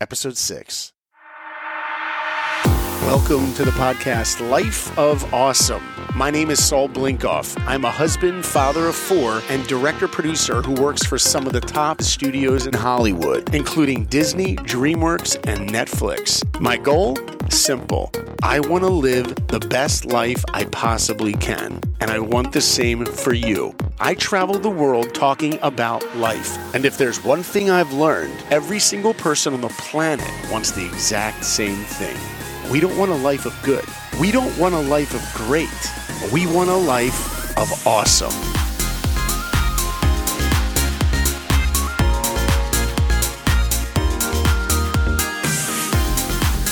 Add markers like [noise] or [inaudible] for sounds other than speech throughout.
episode six. Welcome to the podcast Life of Awesome. My name is Saul Blinkoff. I'm a husband, father of four, and director producer who works for some of the top studios in Hollywood, including Disney, DreamWorks, and Netflix. My goal? Simple. I want to live the best life I possibly can, and I want the same for you. I travel the world talking about life, and if there's one thing I've learned, every single person on the planet wants the exact same thing. We don't want a life of good. We don't want a life of great. We want a life of awesome.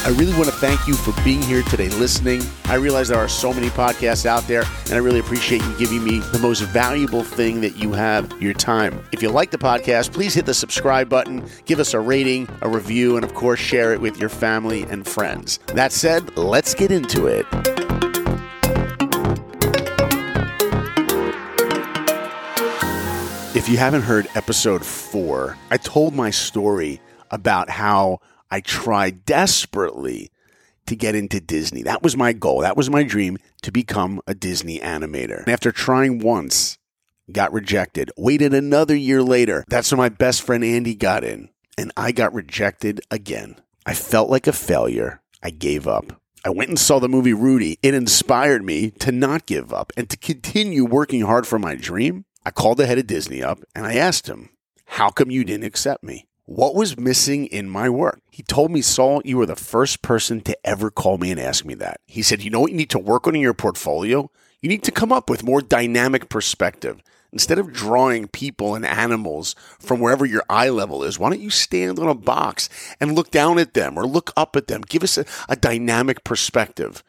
I really want to thank you for being here today listening. I realize there are so many podcasts out there, and I really appreciate you giving me the most valuable thing that you have your time. If you like the podcast, please hit the subscribe button, give us a rating, a review, and of course, share it with your family and friends. That said, let's get into it. If you haven't heard episode four, I told my story about how I tried desperately to get into Disney. That was my goal. That was my dream to become a Disney animator. And after trying once, got rejected. Waited another year later. That's when my best friend Andy got in, and I got rejected again. I felt like a failure. I gave up. I went and saw the movie Rudy. It inspired me to not give up and to continue working hard for my dream. I called the head of Disney up and I asked him, How come you didn't accept me? What was missing in my work? He told me, Saul, you were the first person to ever call me and ask me that. He said, You know what you need to work on in your portfolio? You need to come up with more dynamic perspective. Instead of drawing people and animals from wherever your eye level is, why don't you stand on a box and look down at them or look up at them? Give us a, a dynamic perspective.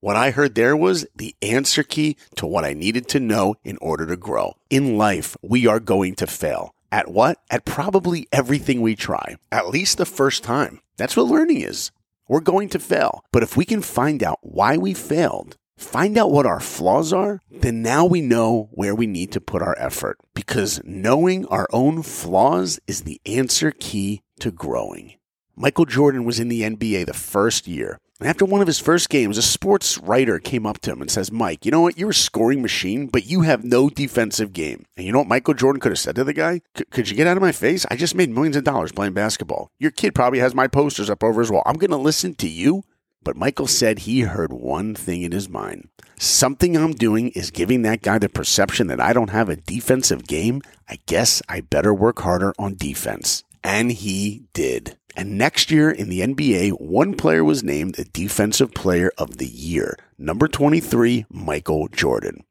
What I heard there was the answer key to what I needed to know in order to grow. In life, we are going to fail. At what? At probably everything we try, at least the first time. That's what learning is. We're going to fail. But if we can find out why we failed, find out what our flaws are, then now we know where we need to put our effort. Because knowing our own flaws is the answer key to growing. Michael Jordan was in the NBA the first year. After one of his first games, a sports writer came up to him and says, Mike, you know what? You're a scoring machine, but you have no defensive game. And you know what Michael Jordan could have said to the guy? Could you get out of my face? I just made millions of dollars playing basketball. Your kid probably has my posters up over his wall. I'm going to listen to you? But Michael said he heard one thing in his mind. Something I'm doing is giving that guy the perception that I don't have a defensive game. I guess I better work harder on defense. And he did. And next year in the NBA, one player was named a Defensive Player of the Year, number 23, Michael Jordan.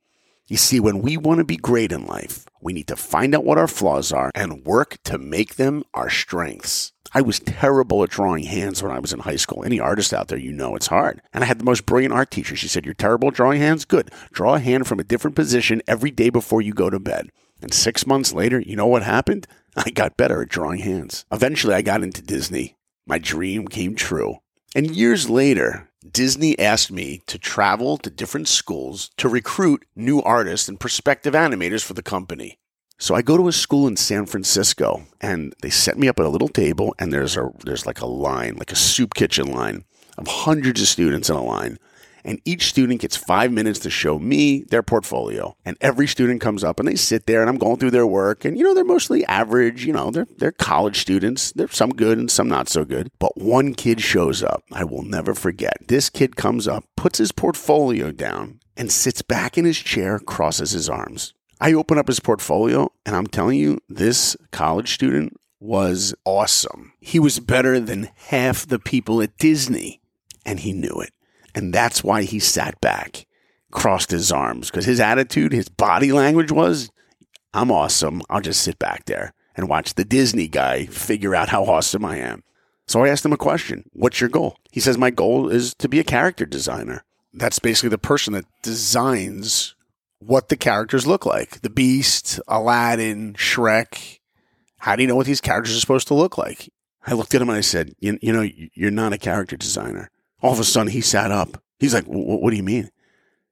You see, when we want to be great in life, we need to find out what our flaws are and work to make them our strengths. I was terrible at drawing hands when I was in high school. Any artist out there, you know it's hard. And I had the most brilliant art teacher. She said, You're terrible at drawing hands? Good. Draw a hand from a different position every day before you go to bed. And six months later, you know what happened? [laughs] I got better at drawing hands. Eventually, I got into Disney. My dream came true. And years later, Disney asked me to travel to different schools to recruit new artists and prospective animators for the company. So I go to a school in San Francisco and they set me up at a little table and there's a there's like a line, like a soup kitchen line of hundreds of students in a line and each student gets five minutes to show me their portfolio. And every student comes up and they sit there and I'm going through their work. And, you know, they're mostly average, you know, they're, they're college students. There's some good and some not so good. But one kid shows up. I will never forget. This kid comes up, puts his portfolio down, and sits back in his chair, crosses his arms. I open up his portfolio and I'm telling you, this college student was awesome. He was better than half the people at Disney, and he knew it. And that's why he sat back, crossed his arms, because his attitude, his body language was, I'm awesome. I'll just sit back there and watch the Disney guy figure out how awesome I am. So I asked him a question What's your goal? He says, My goal is to be a character designer. That's basically the person that designs what the characters look like the Beast, Aladdin, Shrek. How do you know what these characters are supposed to look like? I looked at him and I said, You, you know, you're not a character designer. All of a sudden, he sat up. He's like, What do you mean?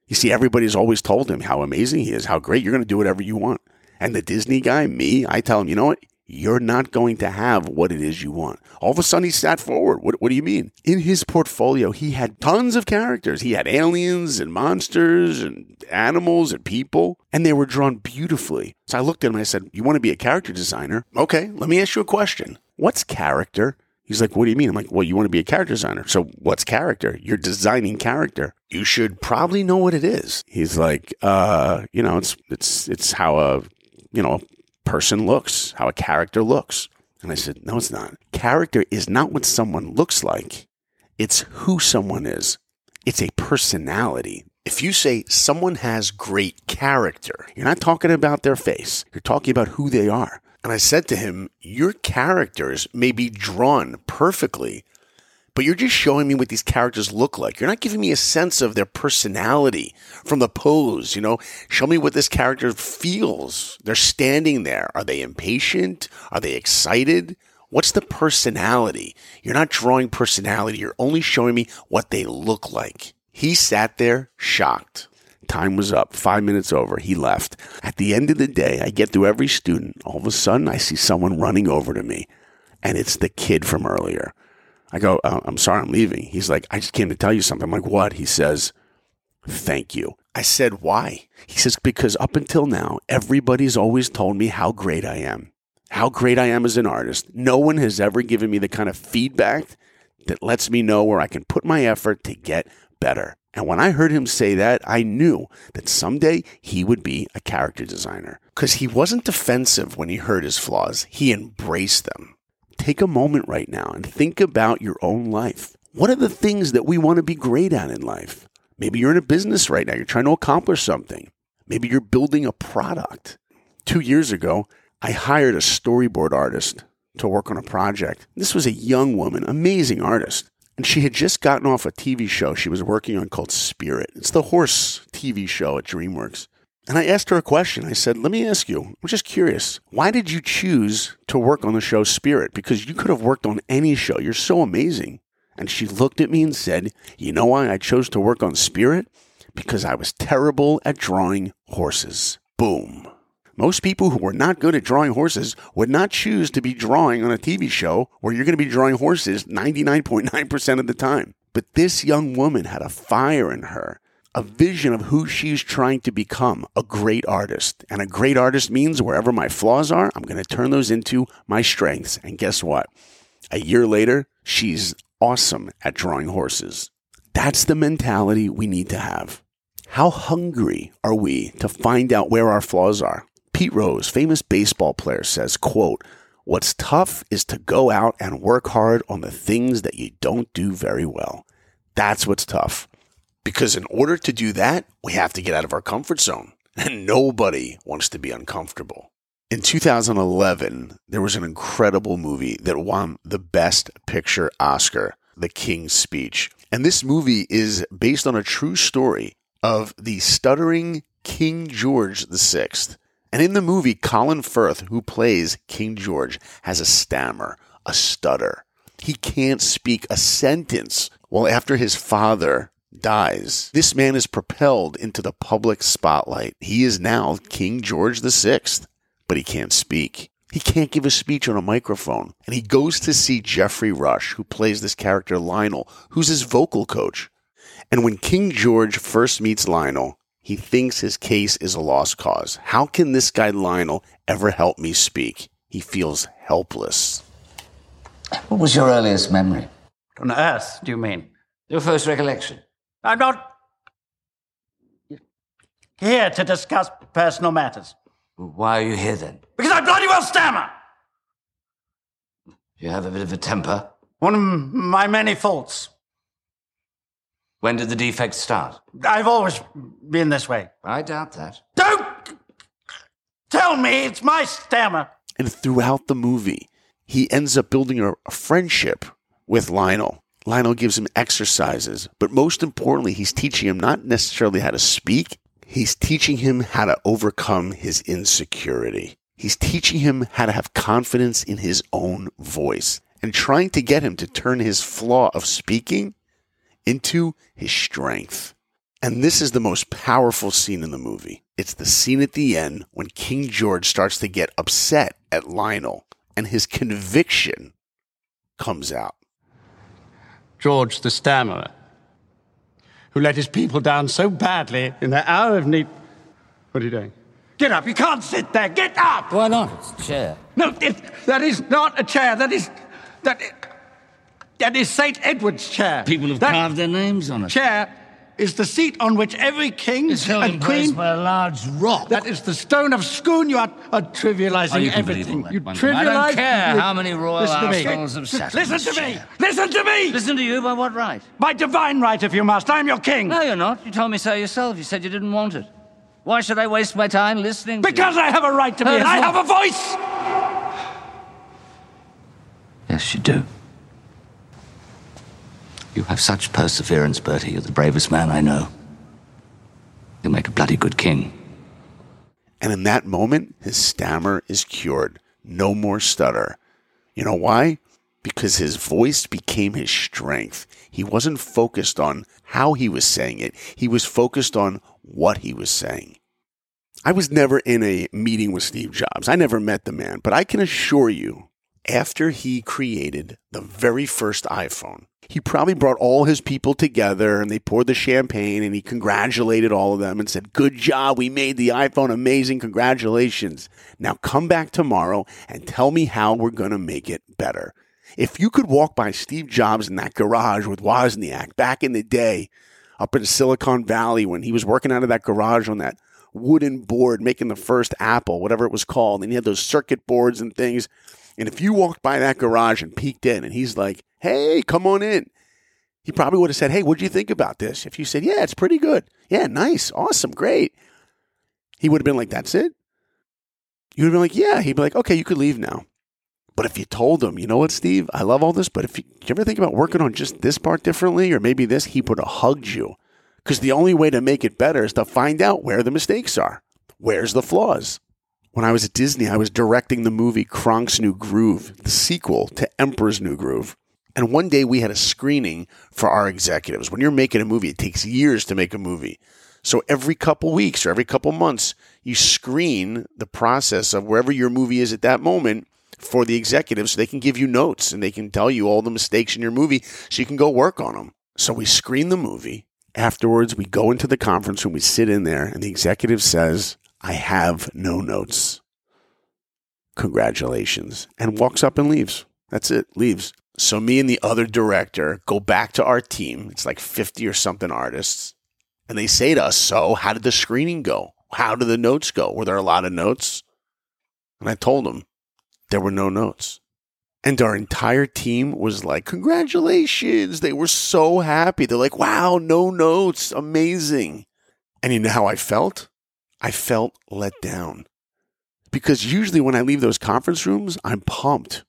You see, everybody's always told him how amazing he is, how great. You're going to do whatever you want. And the Disney guy, me, I tell him, you know what? you're not going to have what it is you want. All of a sudden, he sat forward. What, what do you mean? In his portfolio, he had tons of characters. He had aliens and monsters and animals and people, and they were drawn beautifully. So I looked at him and I said, You want to be a character designer? Okay, let me ask you a question. What's character? He's like, What do you mean? I'm like, Well, you want to be a character designer. So what's character? You're designing character. You should probably know what it is. He's like, uh, you know, it's it's it's how a you know a person looks, how a character looks. And I said, No, it's not. Character is not what someone looks like, it's who someone is. It's a personality. If you say someone has great character, you're not talking about their face, you're talking about who they are. And I said to him, Your characters may be drawn perfectly but you're just showing me what these characters look like. You're not giving me a sense of their personality from the pose, you know? Show me what this character feels. They're standing there. Are they impatient? Are they excited? What's the personality? You're not drawing personality. You're only showing me what they look like. He sat there shocked. Time was up. Five minutes over. He left. At the end of the day, I get through every student. All of a sudden, I see someone running over to me, and it's the kid from earlier. I go, uh, I'm sorry, I'm leaving. He's like, I just came to tell you something. I'm like, what? He says, thank you. I said, why? He says, because up until now, everybody's always told me how great I am, how great I am as an artist. No one has ever given me the kind of feedback that lets me know where I can put my effort to get better. And when I heard him say that, I knew that someday he would be a character designer because he wasn't defensive when he heard his flaws. He embraced them take a moment right now and think about your own life. What are the things that we want to be great at in life? Maybe you're in a business right now, you're trying to accomplish something. Maybe you're building a product. Two years ago, I hired a storyboard artist to work on a project. This was a young woman, amazing artist. And she had just gotten off a TV show she was working on called Spirit. It's the horse TV show at DreamWorks. And I asked her a question. I said, Let me ask you, I'm just curious, why did you choose to work on the show Spirit? Because you could have worked on any show. You're so amazing. And she looked at me and said, You know why I chose to work on Spirit? Because I was terrible at drawing horses. Boom. Most people who were not good at drawing horses would not choose to be drawing on a TV show where you're going to be drawing horses 99.9% of the time. But this young woman had a fire in her a vision of who she's trying to become a great artist. And a great artist means wherever my flaws are, I'm going to turn those into my strengths. And guess what? A year later, she's awesome at drawing horses. That's the mentality we need to have. How hungry are we to find out where our flaws are? Pete Rose, famous baseball player, says, quote, What's tough is to go out and work hard on the things that you don't do very well. That's what's tough. Because in order to do that, we have to get out of our comfort zone. [laughs] And nobody wants to be uncomfortable. In 2011, there was an incredible movie that won the Best Picture Oscar, The King's Speech. And this movie is based on a true story of the stuttering King George VI. And in the movie, Colin Firth, who plays King George, has a stammer, a stutter. He can't speak a sentence. Well, after his father dies, this man is propelled into the public spotlight. He is now King George VI, but he can't speak. He can't give a speech on a microphone. And he goes to see Geoffrey Rush, who plays this character Lionel, who's his vocal coach. And when King George first meets Lionel, he thinks his case is a lost cause. How can this guy Lionel ever help me speak? He feels helpless. What was your earliest memory? On Earth, do you mean? Your first recollection? I'm not here to discuss personal matters. Why are you here then? Because I bloody well stammer! You have a bit of a temper. One of my many faults. When did the defect start? I've always been this way. I doubt that. Don't tell me it's my stammer. And throughout the movie, he ends up building a, a friendship with Lionel. Lionel gives him exercises, but most importantly, he's teaching him not necessarily how to speak, he's teaching him how to overcome his insecurity. He's teaching him how to have confidence in his own voice and trying to get him to turn his flaw of speaking into his strength. And this is the most powerful scene in the movie. It's the scene at the end when King George starts to get upset at Lionel and his conviction comes out. George the Stammerer, who let his people down so badly in their hour of need. What are you doing? Get up! You can't sit there! Get up! Why not? It's a chair. No, it, that is not a chair. That is. That, that is St. Edward's chair. People have that carved their names on it. chair is the seat on which every king It's held in and place queen. by a large rock. That is the stone of Scone. You are, are trivializing Oh, you can believe everything. you Bunkum. I don't care you- how many royal me. have sat Listen to me. chair. Listen to me. Listen to you by what right? By divine right, if you must. I'm your king. No, you're not. You told me so yourself. You said you didn't want it. Why should I waste my time listening to Because? I have a right to be. I have a voice. Yes, you do. You have such perseverance, Bertie. You're the bravest man I know. You'll make a bloody good king. And in that moment, his stammer is cured. No more stutter. You know why? Because his voice became his strength. He wasn't focused on how he was saying it, he was focused on what he was saying. I was never in a meeting with Steve Jobs. I never met the man, but I can assure you, after he created the very first iPhone, he probably brought all his people together and they poured the champagne and he congratulated all of them and said, Good job. We made the iPhone amazing. Congratulations. Now come back tomorrow and tell me how we're going to make it better. If you could walk by Steve Jobs in that garage with Wozniak back in the day up in Silicon Valley when he was working out of that garage on that wooden board making the first Apple, whatever it was called, and he had those circuit boards and things. And if you walked by that garage and peeked in and he's like, hey, come on in, he probably would have said, hey, what'd you think about this? If you said, yeah, it's pretty good. Yeah, nice, awesome, great. He would have been like, that's it? You would have been like, yeah. He'd be like, okay, you could leave now. But if you told him, you know what, Steve, I love all this, but if you, you ever think about working on just this part differently or maybe this, he would have hugged you. Because the only way to make it better is to find out where the mistakes are. Where's the flaws? When I was at Disney, I was directing the movie Kronk's New Groove, the sequel to Emperor's New Groove. And one day we had a screening for our executives. When you're making a movie, it takes years to make a movie. So every couple weeks or every couple months, you screen the process of wherever your movie is at that moment for the executives so they can give you notes and they can tell you all the mistakes in your movie so you can go work on them. So we screen the movie. Afterwards, we go into the conference room, we sit in there, and the executive says, I have no notes. Congratulations. And walks up and leaves. That's it, leaves. So me and the other director go back to our team. It's like 50 or something artists. And they say to us, So, how did the screening go? How did the notes go? Were there a lot of notes? And I told them there were no notes. And our entire team was like, Congratulations. They were so happy. They're like, Wow, no notes. Amazing. And you know how I felt? I felt let down. Because usually when I leave those conference rooms, I'm pumped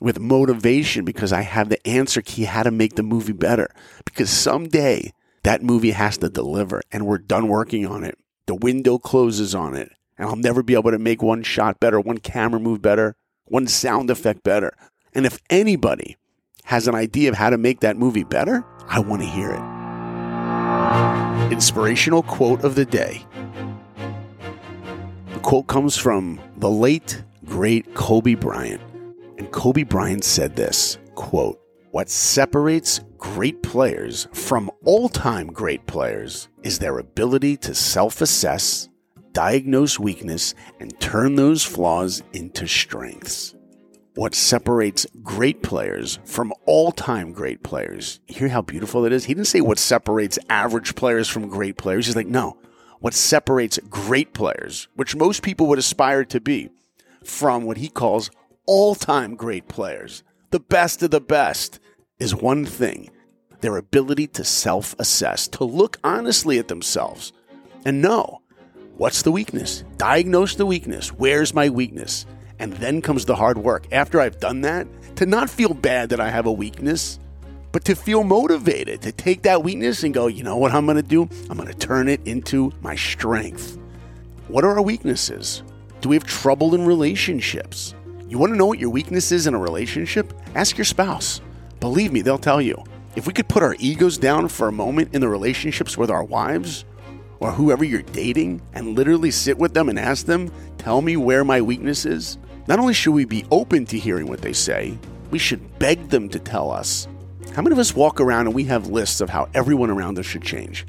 with motivation because I have the answer key how to make the movie better. Because someday that movie has to deliver and we're done working on it. The window closes on it and I'll never be able to make one shot better, one camera move better, one sound effect better. And if anybody has an idea of how to make that movie better, I want to hear it. Inspirational quote of the day. The quote comes from the late, great Kobe Bryant. And Kobe Bryant said this quote, What separates great players from all time great players is their ability to self assess, diagnose weakness, and turn those flaws into strengths. What separates great players from all time great players. Hear how beautiful that is? He didn't say what separates average players from great players. He's like, no, what separates great players, which most people would aspire to be, from what he calls all time great players, the best of the best, is one thing their ability to self assess, to look honestly at themselves and know what's the weakness, diagnose the weakness, where's my weakness, and then comes the hard work. After I've done that, to not feel bad that I have a weakness, but to feel motivated to take that weakness and go, you know what I'm going to do? I'm going to turn it into my strength. What are our weaknesses? Do we have trouble in relationships? You want to know what your weakness is in a relationship? Ask your spouse. Believe me, they'll tell you. If we could put our egos down for a moment in the relationships with our wives or whoever you're dating and literally sit with them and ask them, tell me where my weakness is, Not only should we be open to hearing what they say, we should beg them to tell us. How many of us walk around and we have lists of how everyone around us should change?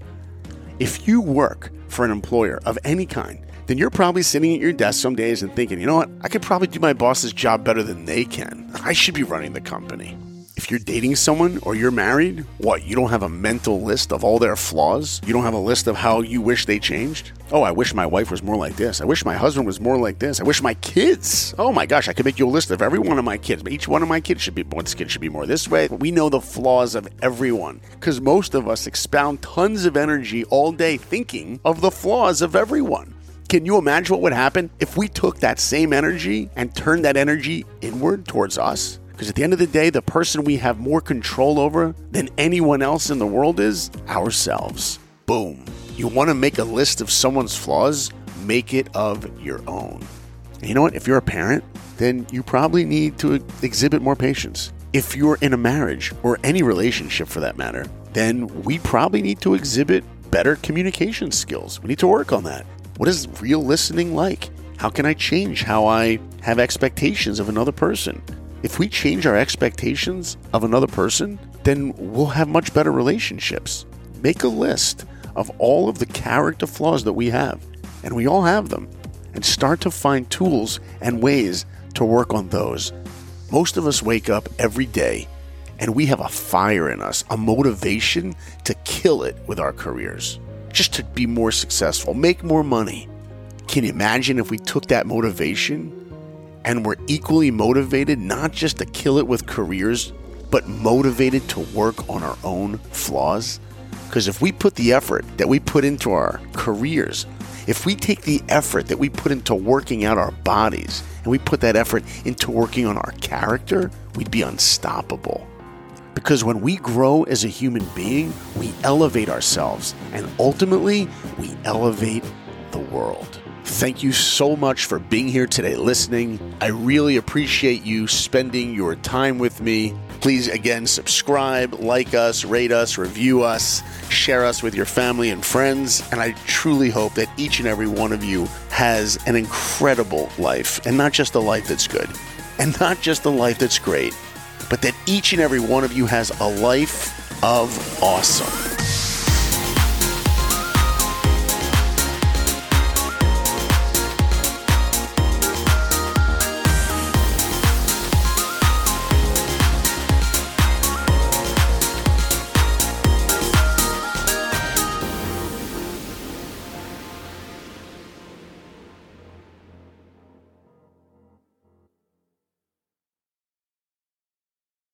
If you work for an employer of any kind, then you're probably sitting at your desk some days and thinking, you know what, I could probably do my boss's job better than they can. I should be running the company. If you're dating someone or you're married, what, you don't have a mental list of all their flaws? You don't have a list of how you wish they changed? Oh, I wish my wife was more like this. I wish my husband was more like this. I wish my kids. Oh my gosh, I could make you a list of every one of my kids. Each one of my kids should be one kid should be more this way. We know the flaws of everyone because most of us expound tons of energy all day thinking of the flaws of everyone. Can you imagine what would happen if we took that same energy and turned that energy inward towards us? Because at the end of the day, the person we have more control over than anyone else in the world is ourselves. Boom. You want to make a list of someone's flaws? Make it of your own. And you know what? If you're a parent, then you probably need to exhibit more patience. If you're in a marriage or any relationship for that matter, then we probably need to exhibit better communication skills. We need to work on that. What is real listening like? How can I change how I have expectations of another person? If we change our expectations of another person, then we'll have much better relationships. Make a list of all of the character flaws that we have, and we all have them, and start to find tools and ways to work on those. Most of us wake up every day and we have a fire in us, a motivation to kill it with our careers, just to be more successful, make more money. Can you imagine if we took that motivation and we're equally motivated not just to kill it with careers, but motivated to work on our own flaws? Because if we put the effort that we put into our careers, if we take the effort that we put into working out our bodies and we put that effort into working on our character, we'd be unstoppable. Because when we grow as a human being, we elevate ourselves and ultimately we elevate the world. Thank you so much for being here today listening. I really appreciate you spending your time with me. Please, again, subscribe, like us, rate us, review us, share us with your family and friends. And I truly hope that each and every one of you has an incredible life, and not just a life that's good, and not just a life that's great, but that each and every one of you has a life of awesome.